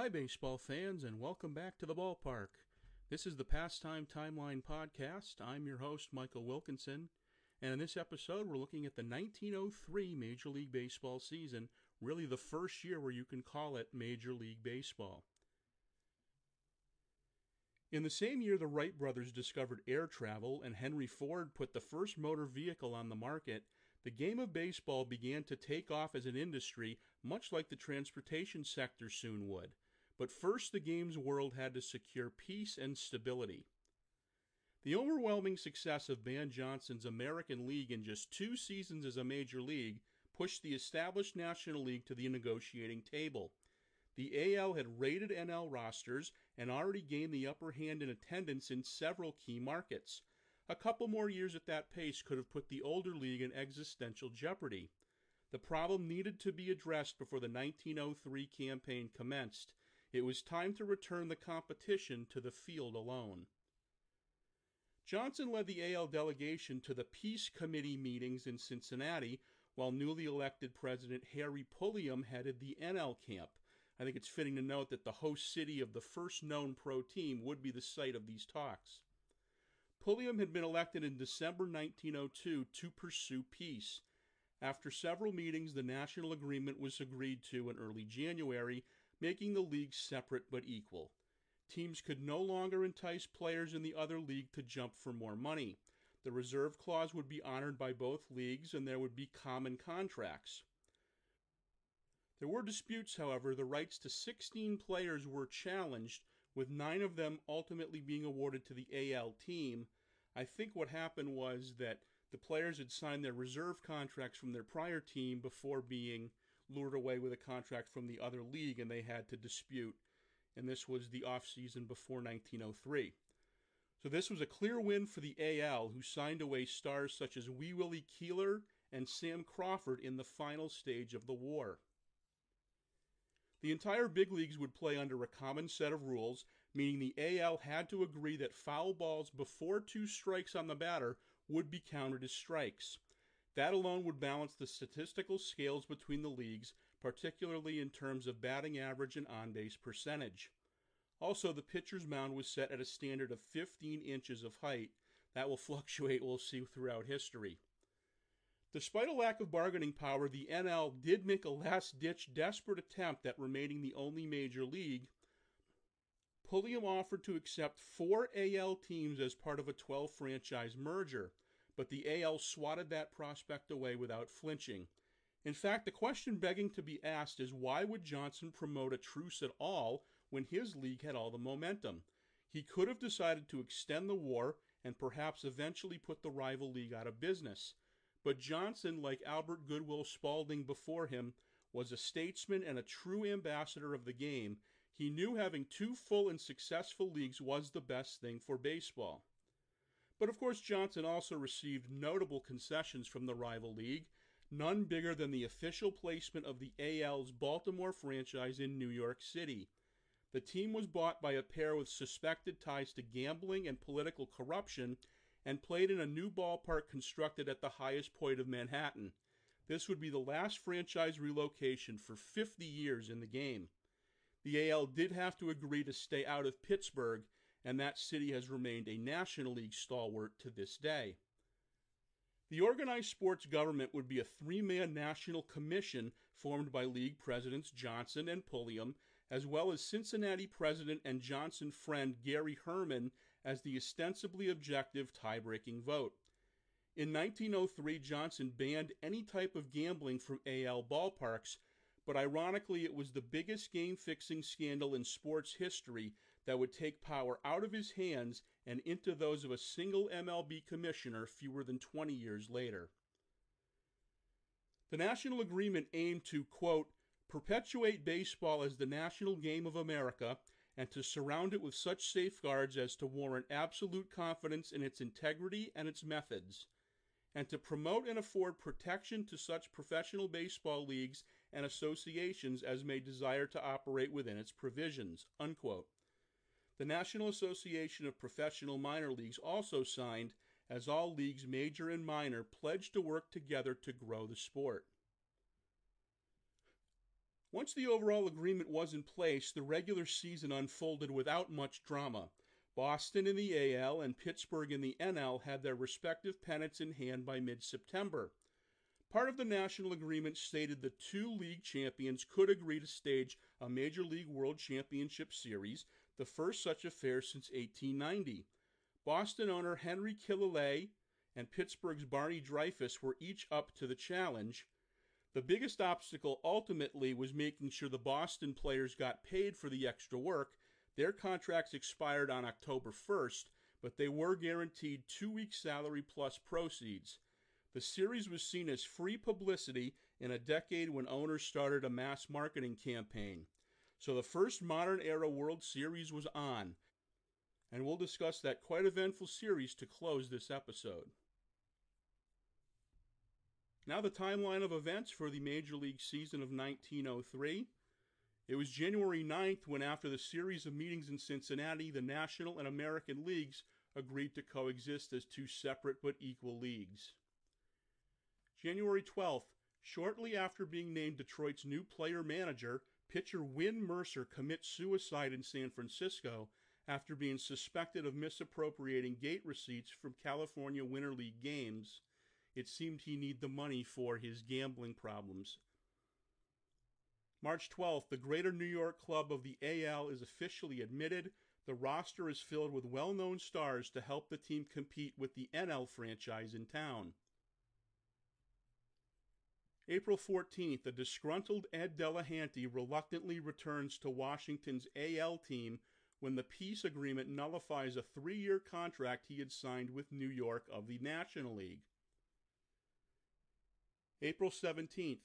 Hi, baseball fans, and welcome back to the ballpark. This is the Pastime Timeline Podcast. I'm your host, Michael Wilkinson, and in this episode, we're looking at the 1903 Major League Baseball season, really the first year where you can call it Major League Baseball. In the same year, the Wright brothers discovered air travel and Henry Ford put the first motor vehicle on the market, the game of baseball began to take off as an industry, much like the transportation sector soon would. But first, the game's world had to secure peace and stability. The overwhelming success of Ban Johnson's American League in just two seasons as a major league pushed the established National League to the negotiating table. The AL had raided NL rosters and already gained the upper hand in attendance in several key markets. A couple more years at that pace could have put the older league in existential jeopardy. The problem needed to be addressed before the 1903 campaign commenced. It was time to return the competition to the field alone. Johnson led the AL delegation to the Peace Committee meetings in Cincinnati, while newly elected President Harry Pulliam headed the NL camp. I think it's fitting to note that the host city of the first known pro team would be the site of these talks. Pulliam had been elected in December 1902 to pursue peace. After several meetings, the national agreement was agreed to in early January, making the leagues separate but equal. Teams could no longer entice players in the other league to jump for more money. The reserve clause would be honored by both leagues, and there would be common contracts. There were disputes, however. The rights to 16 players were challenged, with nine of them ultimately being awarded to the AL team. I think what happened was that the players had signed their reserve contracts from their prior team before being lured away with a contract from the other league, and they had to dispute. And this was the off season before 1903. So this was a clear win for the AL, who signed away stars such as Wee Willie Keeler and Sam Crawford in the final stage of the war. The entire big leagues would play under a common set of rules, meaning the AL had to agree that foul balls before two strikes on the batter would be counted as strikes. That alone would balance the statistical scales between the leagues, particularly in terms of batting average and on base percentage. Also, the pitcher's mound was set at a standard of 15 inches of height. That will fluctuate, we'll see, throughout history. Despite a lack of bargaining power, the NL did make a last ditch desperate attempt at remaining the only major league. Pulliam offered to accept four AL teams as part of a 12 franchise merger, but the AL swatted that prospect away without flinching. In fact, the question begging to be asked is why would Johnson promote a truce at all when his league had all the momentum? He could have decided to extend the war and perhaps eventually put the rival league out of business. But Johnson, like Albert Goodwill Spalding before him, was a statesman and a true ambassador of the game. He knew having two full and successful leagues was the best thing for baseball. But of course, Johnson also received notable concessions from the rival league, none bigger than the official placement of the AL's Baltimore franchise in New York City. The team was bought by a pair with suspected ties to gambling and political corruption and played in a new ballpark constructed at the highest point of Manhattan. This would be the last franchise relocation for 50 years in the game. The AL did have to agree to stay out of Pittsburgh, and that city has remained a National League stalwart to this day. The organized sports government would be a three man national commission formed by league presidents Johnson and Pulliam, as well as Cincinnati president and Johnson friend Garry Herrmann as the ostensibly objective tie breaking vote. In 1903, Johnson banned any type of gambling from AL ballparks, but ironically, it was the biggest game fixing scandal in sports history that would take power out of his hands and into those of a single MLB commissioner fewer than 20 years later. The national agreement aimed to, quote, perpetuate baseball as the national game of America and to surround it with such safeguards as to warrant absolute confidence in its integrity and its methods, and to promote and afford protection to such professional baseball leagues and associations as may desire to operate within its provisions. Unquote. The National Association of Professional Minor Leagues also signed, as all leagues, major and minor, pledged to work together to grow the sport. Once the overall agreement was in place, the regular season unfolded without much drama. Boston in the AL and Pittsburgh in the NL had their respective pennants in hand by mid September. Part of the national agreement stated the two league champions could agree to stage a Major League World Championship Series, the first such affair since 1890. Boston owner Henry Killilea and Pittsburgh's Barney Dreyfuss were each up to the challenge. The biggest obstacle ultimately was making sure the Boston players got paid for the extra work. Their contracts expired on October 1st, but they were guaranteed two weeks' salary plus proceeds. The series was seen as free publicity in a decade when owners started a mass marketing campaign. So the first modern era World Series was on, and we'll discuss that quite eventful series to close this episode. Now, the timeline of events for the Major League season of 1903. It was January 9th when, after the series of meetings in Cincinnati, the National and American Leagues agreed to coexist as two separate but equal leagues. January 12th, shortly after being named Detroit's new player manager, pitcher Win Mercer commits suicide in San Francisco after being suspected of misappropriating gate receipts from California Winter League games. It seemed he needed the money for his gambling problems. March 12th, the Greater New York Club of the AL is officially admitted. The roster is filled with well known stars to help the team compete with the NL franchise in town. April 14th, a disgruntled Ed Delahanty reluctantly returns to Washington's AL team when the peace agreement nullifies a three year contract he had signed with New York of the National League. April 17th,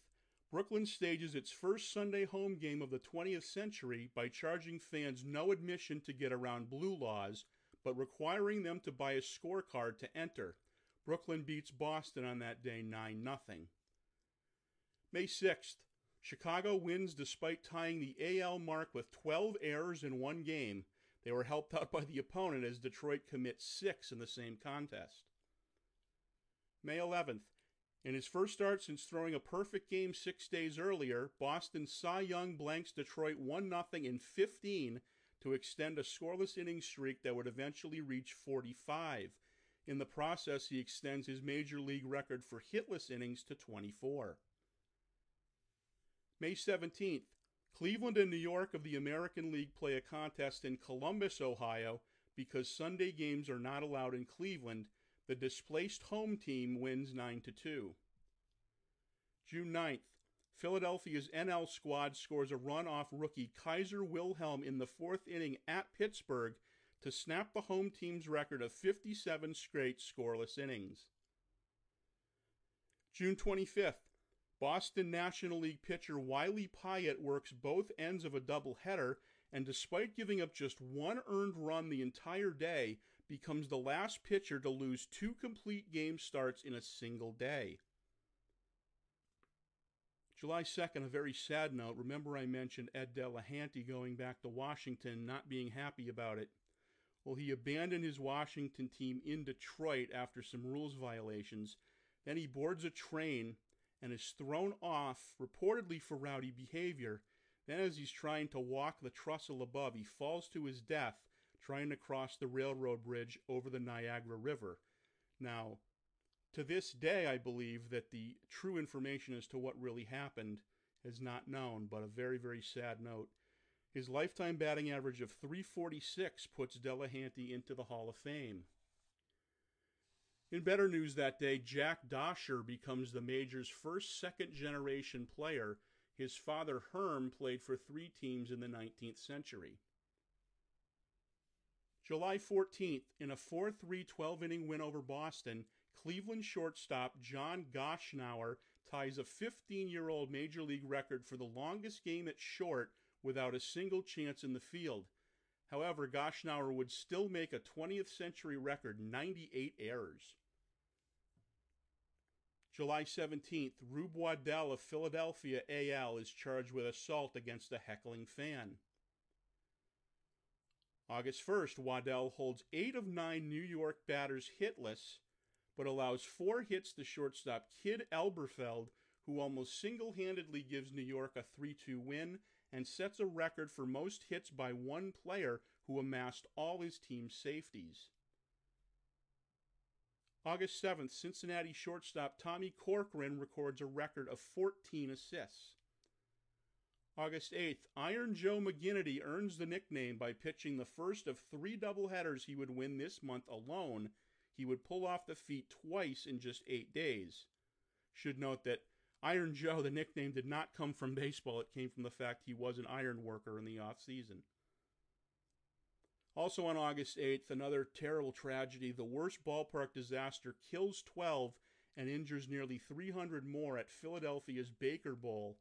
Brooklyn stages its first Sunday home game of the 20th century by charging fans no admission to get around blue laws, but requiring them to buy a scorecard to enter. Brooklyn beats Boston on that day 9 0. May 6th, Chicago wins despite tying the AL mark with 12 errors in one game. They were helped out by the opponent as Detroit commits six in the same contest. May 11th, in his first start since throwing a perfect game six days earlier, Boston Cy Young blanks Detroit 1 0 in 15 to extend a scoreless inning streak that would eventually reach 45. In the process, he extends his major league record for hitless innings to 24. May 17th, Cleveland and New York of the American League play a contest in Columbus, Ohio, because Sunday games are not allowed in Cleveland. The displaced home team wins 9 to 2. June 9th, Philadelphia's NL squad scores a run off rookie Kaiser Wilhelm in the fourth inning at Pittsburgh to snap the home team's record of 57 straight scoreless innings. June 25th, Boston National League pitcher Wiley Piatt works both ends of a doubleheader and despite giving up just one earned run the entire day, becomes the last pitcher to lose two complete game starts in a single day. July 2nd, a very sad note. Remember, I mentioned Ed Delahanty going back to Washington, not being happy about it. Well, he abandoned his Washington team in Detroit after some rules violations. Then he boards a train and is thrown off, reportedly for rowdy behavior. Then, as he's trying to walk the trestle above, he falls to his death trying to cross the railroad bridge over the Niagara River. Now, to this day, I believe that the true information as to what really happened is not known, but a very, very sad note. His lifetime batting average of 346 puts Delahanty into the Hall of Fame. In better news that day, Jack Doscher becomes the Major's first second generation player. His father, Herm, played for three teams in the 19th century. July 14th, in a 4 3 12 inning win over Boston, Cleveland shortstop John Gochnauer ties a 15 year old Major League record for the longest game at short without a single chance in the field. However, Gochnauer would still make a 20th century record 98 errors. July 17th, Rube Waddell of Philadelphia AL is charged with assault against a heckling fan. August 1st, Waddell holds eight of nine New York batters hitless, but allows four hits to shortstop Kid Elberfeld, who almost single handedly gives New York a 3 2 win and sets a record for most hits by one player who amassed all his team's safeties. August 7th, Cincinnati shortstop Tommy Corcoran records a record of 14 assists. August 8th, Iron Joe McGinnity earns the nickname by pitching the first of three doubleheaders he would win this month alone. He would pull off the feat twice in just eight days. Should note that Iron Joe, the nickname, did not come from baseball. It came from the fact he was an iron worker in the off season. Also on August 8th, another terrible tragedy. The worst ballpark disaster kills 12 and injures nearly 300 more at Philadelphia's Baker Bowl.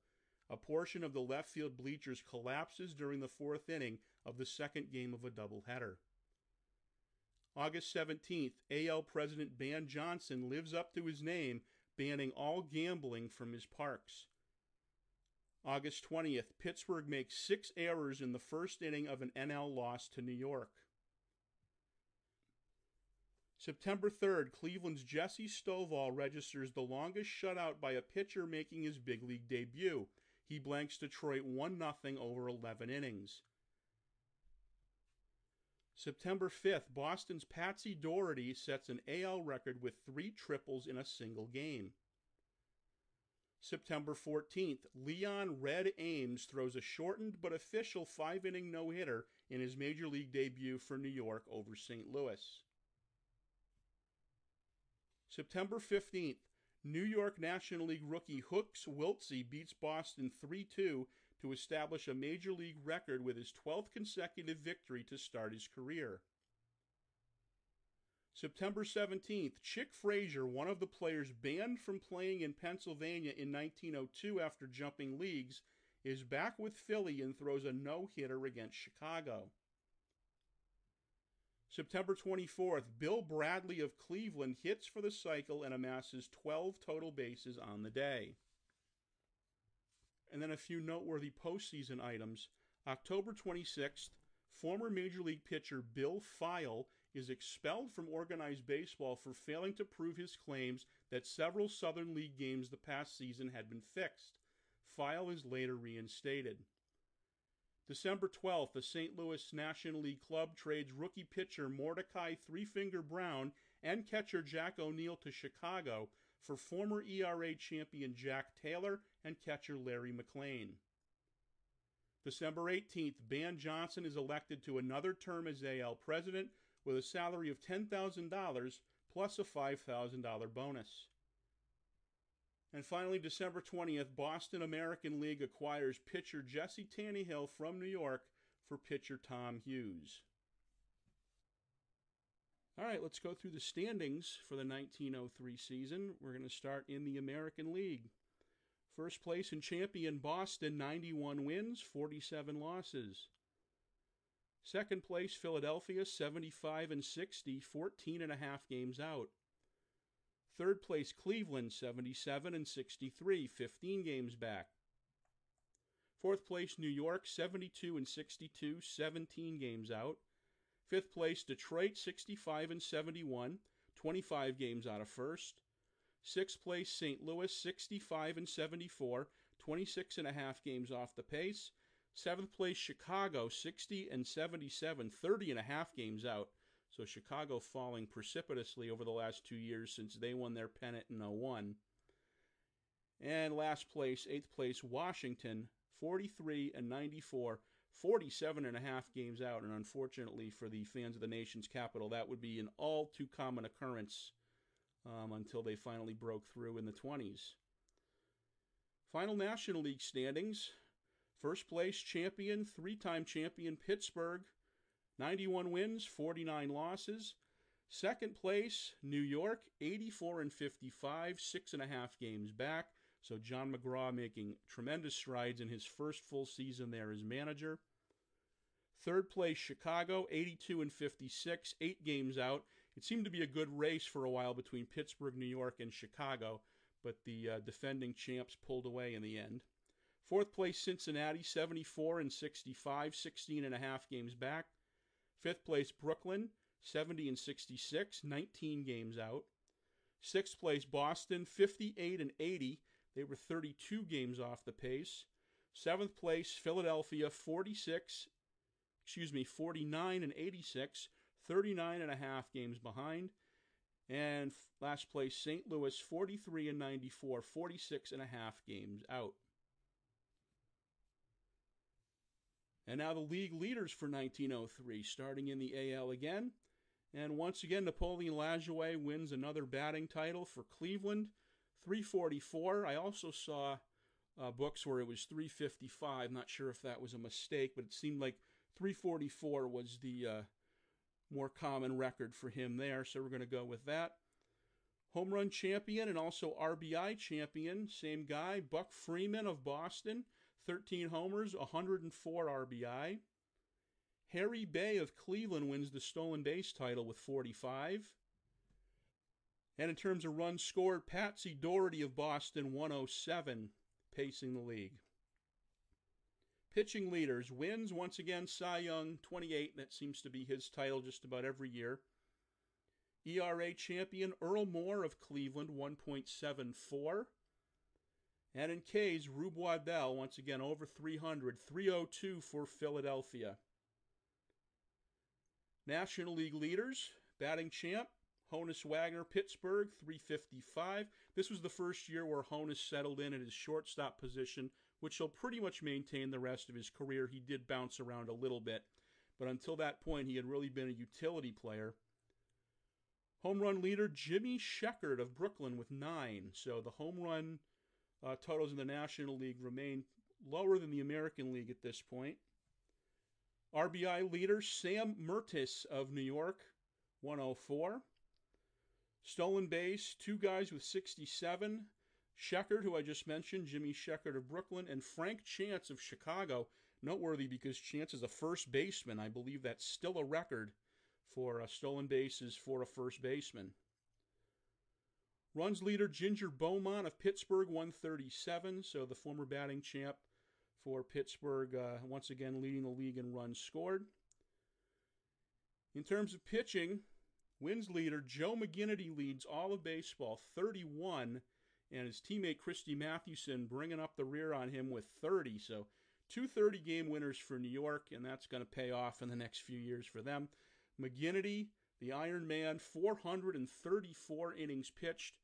A portion of the left field bleachers collapses during the fourth inning of the second game of a doubleheader. August 17th, AL President Ban Johnson lives up to his name, banning all gambling from his parks. August 20th, Pittsburgh makes six errors in the first inning of an NL loss to New York. September 3rd, Cleveland's Jesse Stovall registers the longest shutout by a pitcher making his big league debut. He blanks Detroit 1 0 over 11 innings. September 5th, Boston's Patsy Dougherty sets an AL record with three triples in a single game. September 14th, Leon Red Ames throws a shortened but official five inning no hitter in his major league debut for New York over St. Louis. September 15th, New York National League rookie Hooks Wiltse beats Boston 3 2 to establish a major league record with his 12th consecutive victory to start his career. September 17th, Chick Fraser, one of the players banned from playing in Pennsylvania in 1902 after jumping leagues, is back with Philly and throws a no hitter against Chicago. September 24th, Bill Bradley of Cleveland hits for the cycle and amasses 12 total bases on the day. And then a few noteworthy postseason items. October 26th, former Major League pitcher Bill Phyle is expelled from organized baseball for failing to prove his claims that several Southern League games the past season had been fixed. Phyle is later reinstated. December 12th, the St. Louis National League Club trades rookie pitcher Mordecai Three Finger Brown and catcher Jack O'Neill to Chicago for former ERA champion Jack Taylor and catcher Larry McLean. December 18th, Ban Johnson is elected to another term as AL president with a salary of $10,000 plus a $5,000 bonus. And finally, December 20th, Boston American League acquires pitcher Jesse Tannehill from New York for pitcher Tom Hughes. All right, let's go through the standings for the 1903 season. We're going to start in the American League. First place and champion Boston, 91 wins, 47 losses. Second place Philadelphia, 75 and 60, 14 and a half games out. Third place Cleveland, 77 and 63, 15 games back. Fourth place New York, 72 and 62, 17 games out. Fifth place Detroit, 65 and 71, 25 games out of first. Sixth place St. Louis, 65 and 74, 26 and a half games off the pace. Seventh place Chicago, 60 and 77, 30 and a half games out. So Chicago falling precipitously over the last two years since they won their pennant in 01. And last place, eighth place, Washington, 43 and 94, 47 and a half games out. And unfortunately for the fans of the nation's capital, that would be an all too common occurrence um, until they finally broke through in the 20s. Final National League standings. First place champion, three time champion Pittsburgh, 91 wins, 49 losses. Second place, New York, 84 and 55, six and a half games back. So John McGraw making tremendous strides in his first full season there as manager. Third place, Chicago, 82 and 56, eight games out. It seemed to be a good race for a while between Pittsburgh, New York, and Chicago, but the uh, defending champs pulled away in the end. Fourth place, Cincinnati, 74 and 65, 16 and a half games back. Fifth place, Brooklyn, 70 and 66, 19 games out. Sixth place, Boston, 58 and 80, They were 32 games off the pace. Seventh place, Philadelphia, 46, excuse me, 49 and 86, 39 and a half games behind. And last place, St. Louis, 43 and 94, 46 and a half games out. And now the league leaders for 1903, starting in the AL again. And once again, Napoleon Lajoie wins another batting title for Cleveland, 344. I also saw uh, books where it was 355. Not sure if that was a mistake, but it seemed like 344 was the uh, more common record for him there. So we're going to go with that. Home run champion and also RBI champion, same guy, Buck Freeman of Boston, 13 homers, 104 RBI. Harry Bay of Cleveland wins the stolen base title with 45. And in terms of runs scored, Patsy Dougherty of Boston, 107, pacing the league. Pitching leaders wins once again Cy Young 28 that seems to be his title just about every year. ERA champion Earl Moore of Cleveland 1.74. And in K's Rube Waddell once again over 300 302 for Philadelphia. National League leaders, batting champ, Honus Wagner, Pittsburgh, 355. This was the first year where Honus settled in at his shortstop position, which he'll pretty much maintain the rest of his career. He did bounce around a little bit, but until that point, he had really been a utility player. Home run leader, Jimmy Sheckard of Brooklyn with nine. So the home run uh, totals in the National League remain lower than the American League at this point. RBI leader Sam Mertes of New York, 104. Stolen base, two guys with 67. Sheckard, who I just mentioned, Jimmy Sheckard of Brooklyn, and Frank Chance of Chicago. Noteworthy because Chance is a first baseman. I believe that's still a record for uh, stolen bases for a first baseman. Runs leader Ginger Beaumont of Pittsburgh, 137. So the former batting champ for Pittsburgh, uh, once again leading the league in runs scored. In terms of pitching, wins leader Joe McGinnity leads all of baseball, 31, and his teammate Christy Mathewson bringing up the rear on him with 30. So two 30 game winners for New York, and that's going to pay off in the next few years for them. McGinnity, the Iron Man, 434 innings pitched,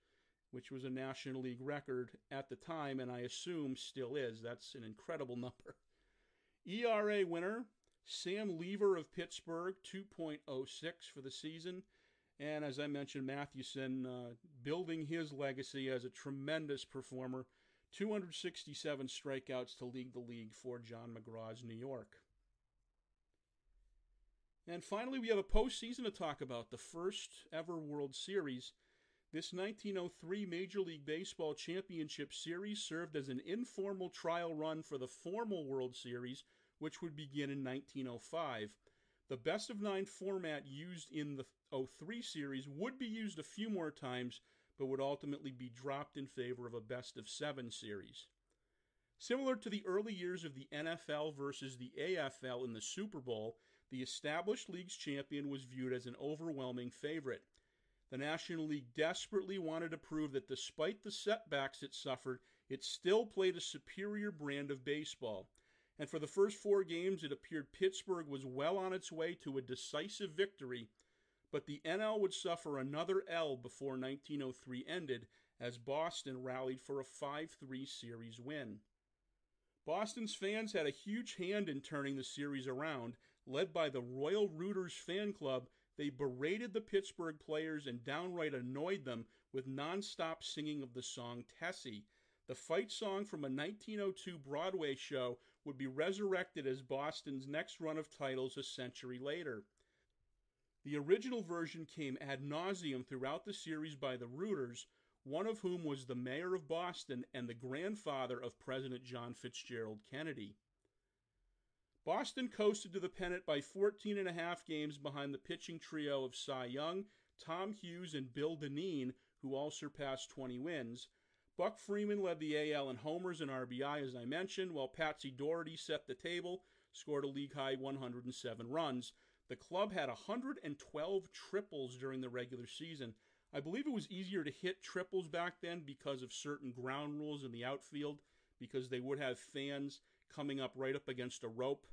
which was a National League record at the time, and I assume still is. That's an incredible number. ERA winner, Sam Leever of Pittsburgh, 2.06 for the season. And as I mentioned, Mathewson uh, building his legacy as a tremendous performer. 267 strikeouts to lead the league for John McGraw's New York. And finally, we have a postseason to talk about the first ever World Series. This 1903 Major League Baseball Championship Series served as an informal trial run for the formal World Series, which would begin in 1905. The best of nine format used in the 03 series would be used a few more times, but would ultimately be dropped in favor of a best of seven series. Similar to the early years of the NFL versus the AFL in the Super Bowl, the established league's champion was viewed as an overwhelming favorite. The National League desperately wanted to prove that despite the setbacks it suffered, it still played a superior brand of baseball. And for the first four games, it appeared Pittsburgh was well on its way to a decisive victory, but the NL would suffer another L before 1903 ended as Boston rallied for a 5 3 series win. Boston's fans had a huge hand in turning the series around. Led by the Royal Rooters fan club, they berated the Pittsburgh players and downright annoyed them with nonstop singing of the song Tessie. The fight song from a 1902 Broadway show would be resurrected as Boston's next run of titles a century later. The original version came ad nauseum throughout the series by the Rooters, one of whom was the mayor of Boston and the grandfather of President John Fitzgerald Kennedy. Boston coasted to the pennant by 14 and a half games behind the pitching trio of Cy Young, Tom Hughes, and Bill Dinneen, who all surpassed 20 wins. Buck Freeman led the AL in homers and RBI, as I mentioned, while Patsy Dougherty set the table, scored a league high 107 runs. The club had 112 triples during the regular season. I believe it was easier to hit triples back then because of certain ground rules in the outfield, because they would have fans coming up right up against a rope.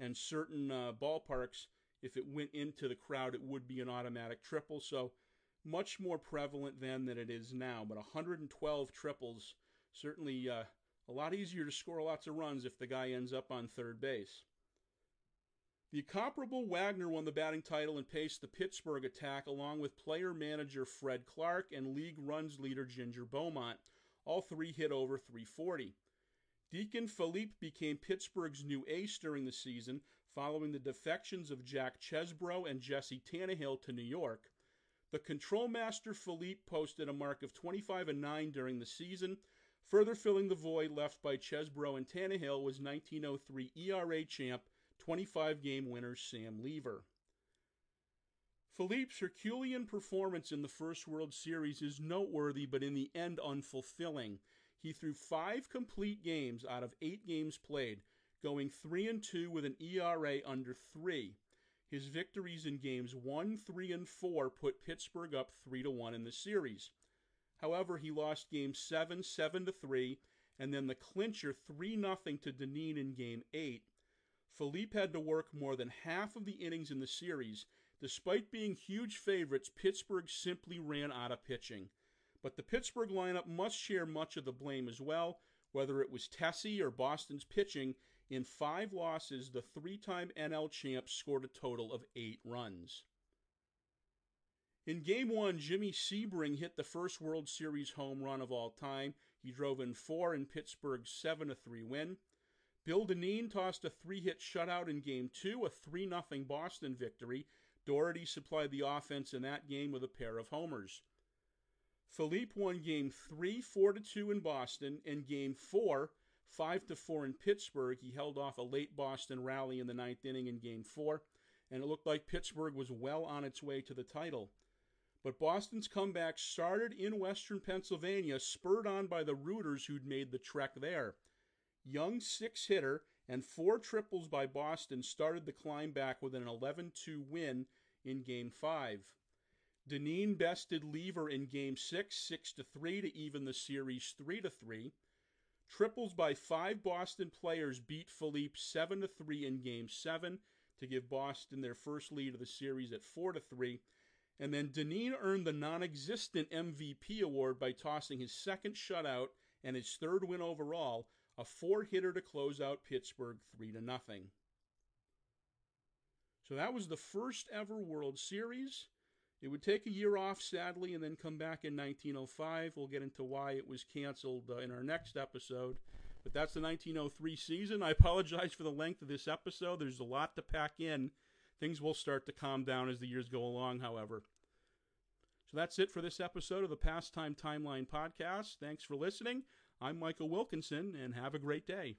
And certain uh, ballparks, if it went into the crowd, it would be an automatic triple. So much more prevalent then than it is now. But 112 triples, certainly uh, a lot easier to score lots of runs if the guy ends up on third base. The comparable Wagner won the batting title and paced the Pittsburgh attack along with player manager Fred Clarke and league runs leader Ginger Beaumont. All three hit over 340. Deacon Phillippe became Pittsburgh's new ace during the season following the defections of Jack Chesbro and Jesse Tannehill to New York. The control master Phillippe posted a mark of 25 and 9 during the season. Further filling the void left by Chesbro and Tannehill was 1903 ERA champ 25 game winner Sam Leever. Phillippe's Herculean performance in the first World Series is noteworthy, but in the end unfulfilling. He threw five complete games out of eight games played, going 3 and 2 with an ERA under 3. His victories in games 1, 3, and 4 put Pittsburgh up 3 to 1 in the series. However, he lost game 7 7 to 3 and then the clincher 3 0 to Dinneen in game 8 Phillippe had to work more than half of the innings in the series. Despite being huge favorites, Pittsburgh simply ran out of pitching. But the Pittsburgh lineup must share much of the blame as well, whether it was Tessie or Boston's pitching. In five losses, the three time NL champs scored a total of eight runs. In game one, Jimmy Sebring hit the first World Series home run of all time. He drove in four in Pittsburgh's 7 3 win. Bill Dinneen tossed a three hit shutout in game two, a 3 0 Boston victory. Dougherty supplied the offense in that game with a pair of homers. Phillippe won game three, 4 to 2 in Boston, and game four, 5 to 4 in Pittsburgh. He held off a late Boston rally in the ninth inning in game four, and it looked like Pittsburgh was well on its way to the title. But Boston's comeback started in western Pennsylvania, spurred on by the rooters who'd made the trek there. Young six hitter and four triples by Boston started the climb back with an 11 2 win in Game 5. Dinneen bested Leever in Game 6, 6 to 3 to even the series 3 to 3. Triples by five Boston players beat Phillippe 7 to 3 in Game 7 to give Boston their first lead of the series at 4 to 3. And then Dinneen earned the non existent MVP award by tossing his second shutout and his third win overall a four hitter to close out Pittsburgh 3 to nothing. So that was the first ever World Series. It would take a year off, sadly, and then come back in 1905. We'll get into why it was canceled uh, in our next episode. But that's the 1903 season. I apologize for the length of this episode. There's a lot to pack in. Things will start to calm down as the years go along, however. So that's it for this episode of the Pastime Timeline podcast. Thanks for listening. I'm Michael Wilkinson, and have a great day.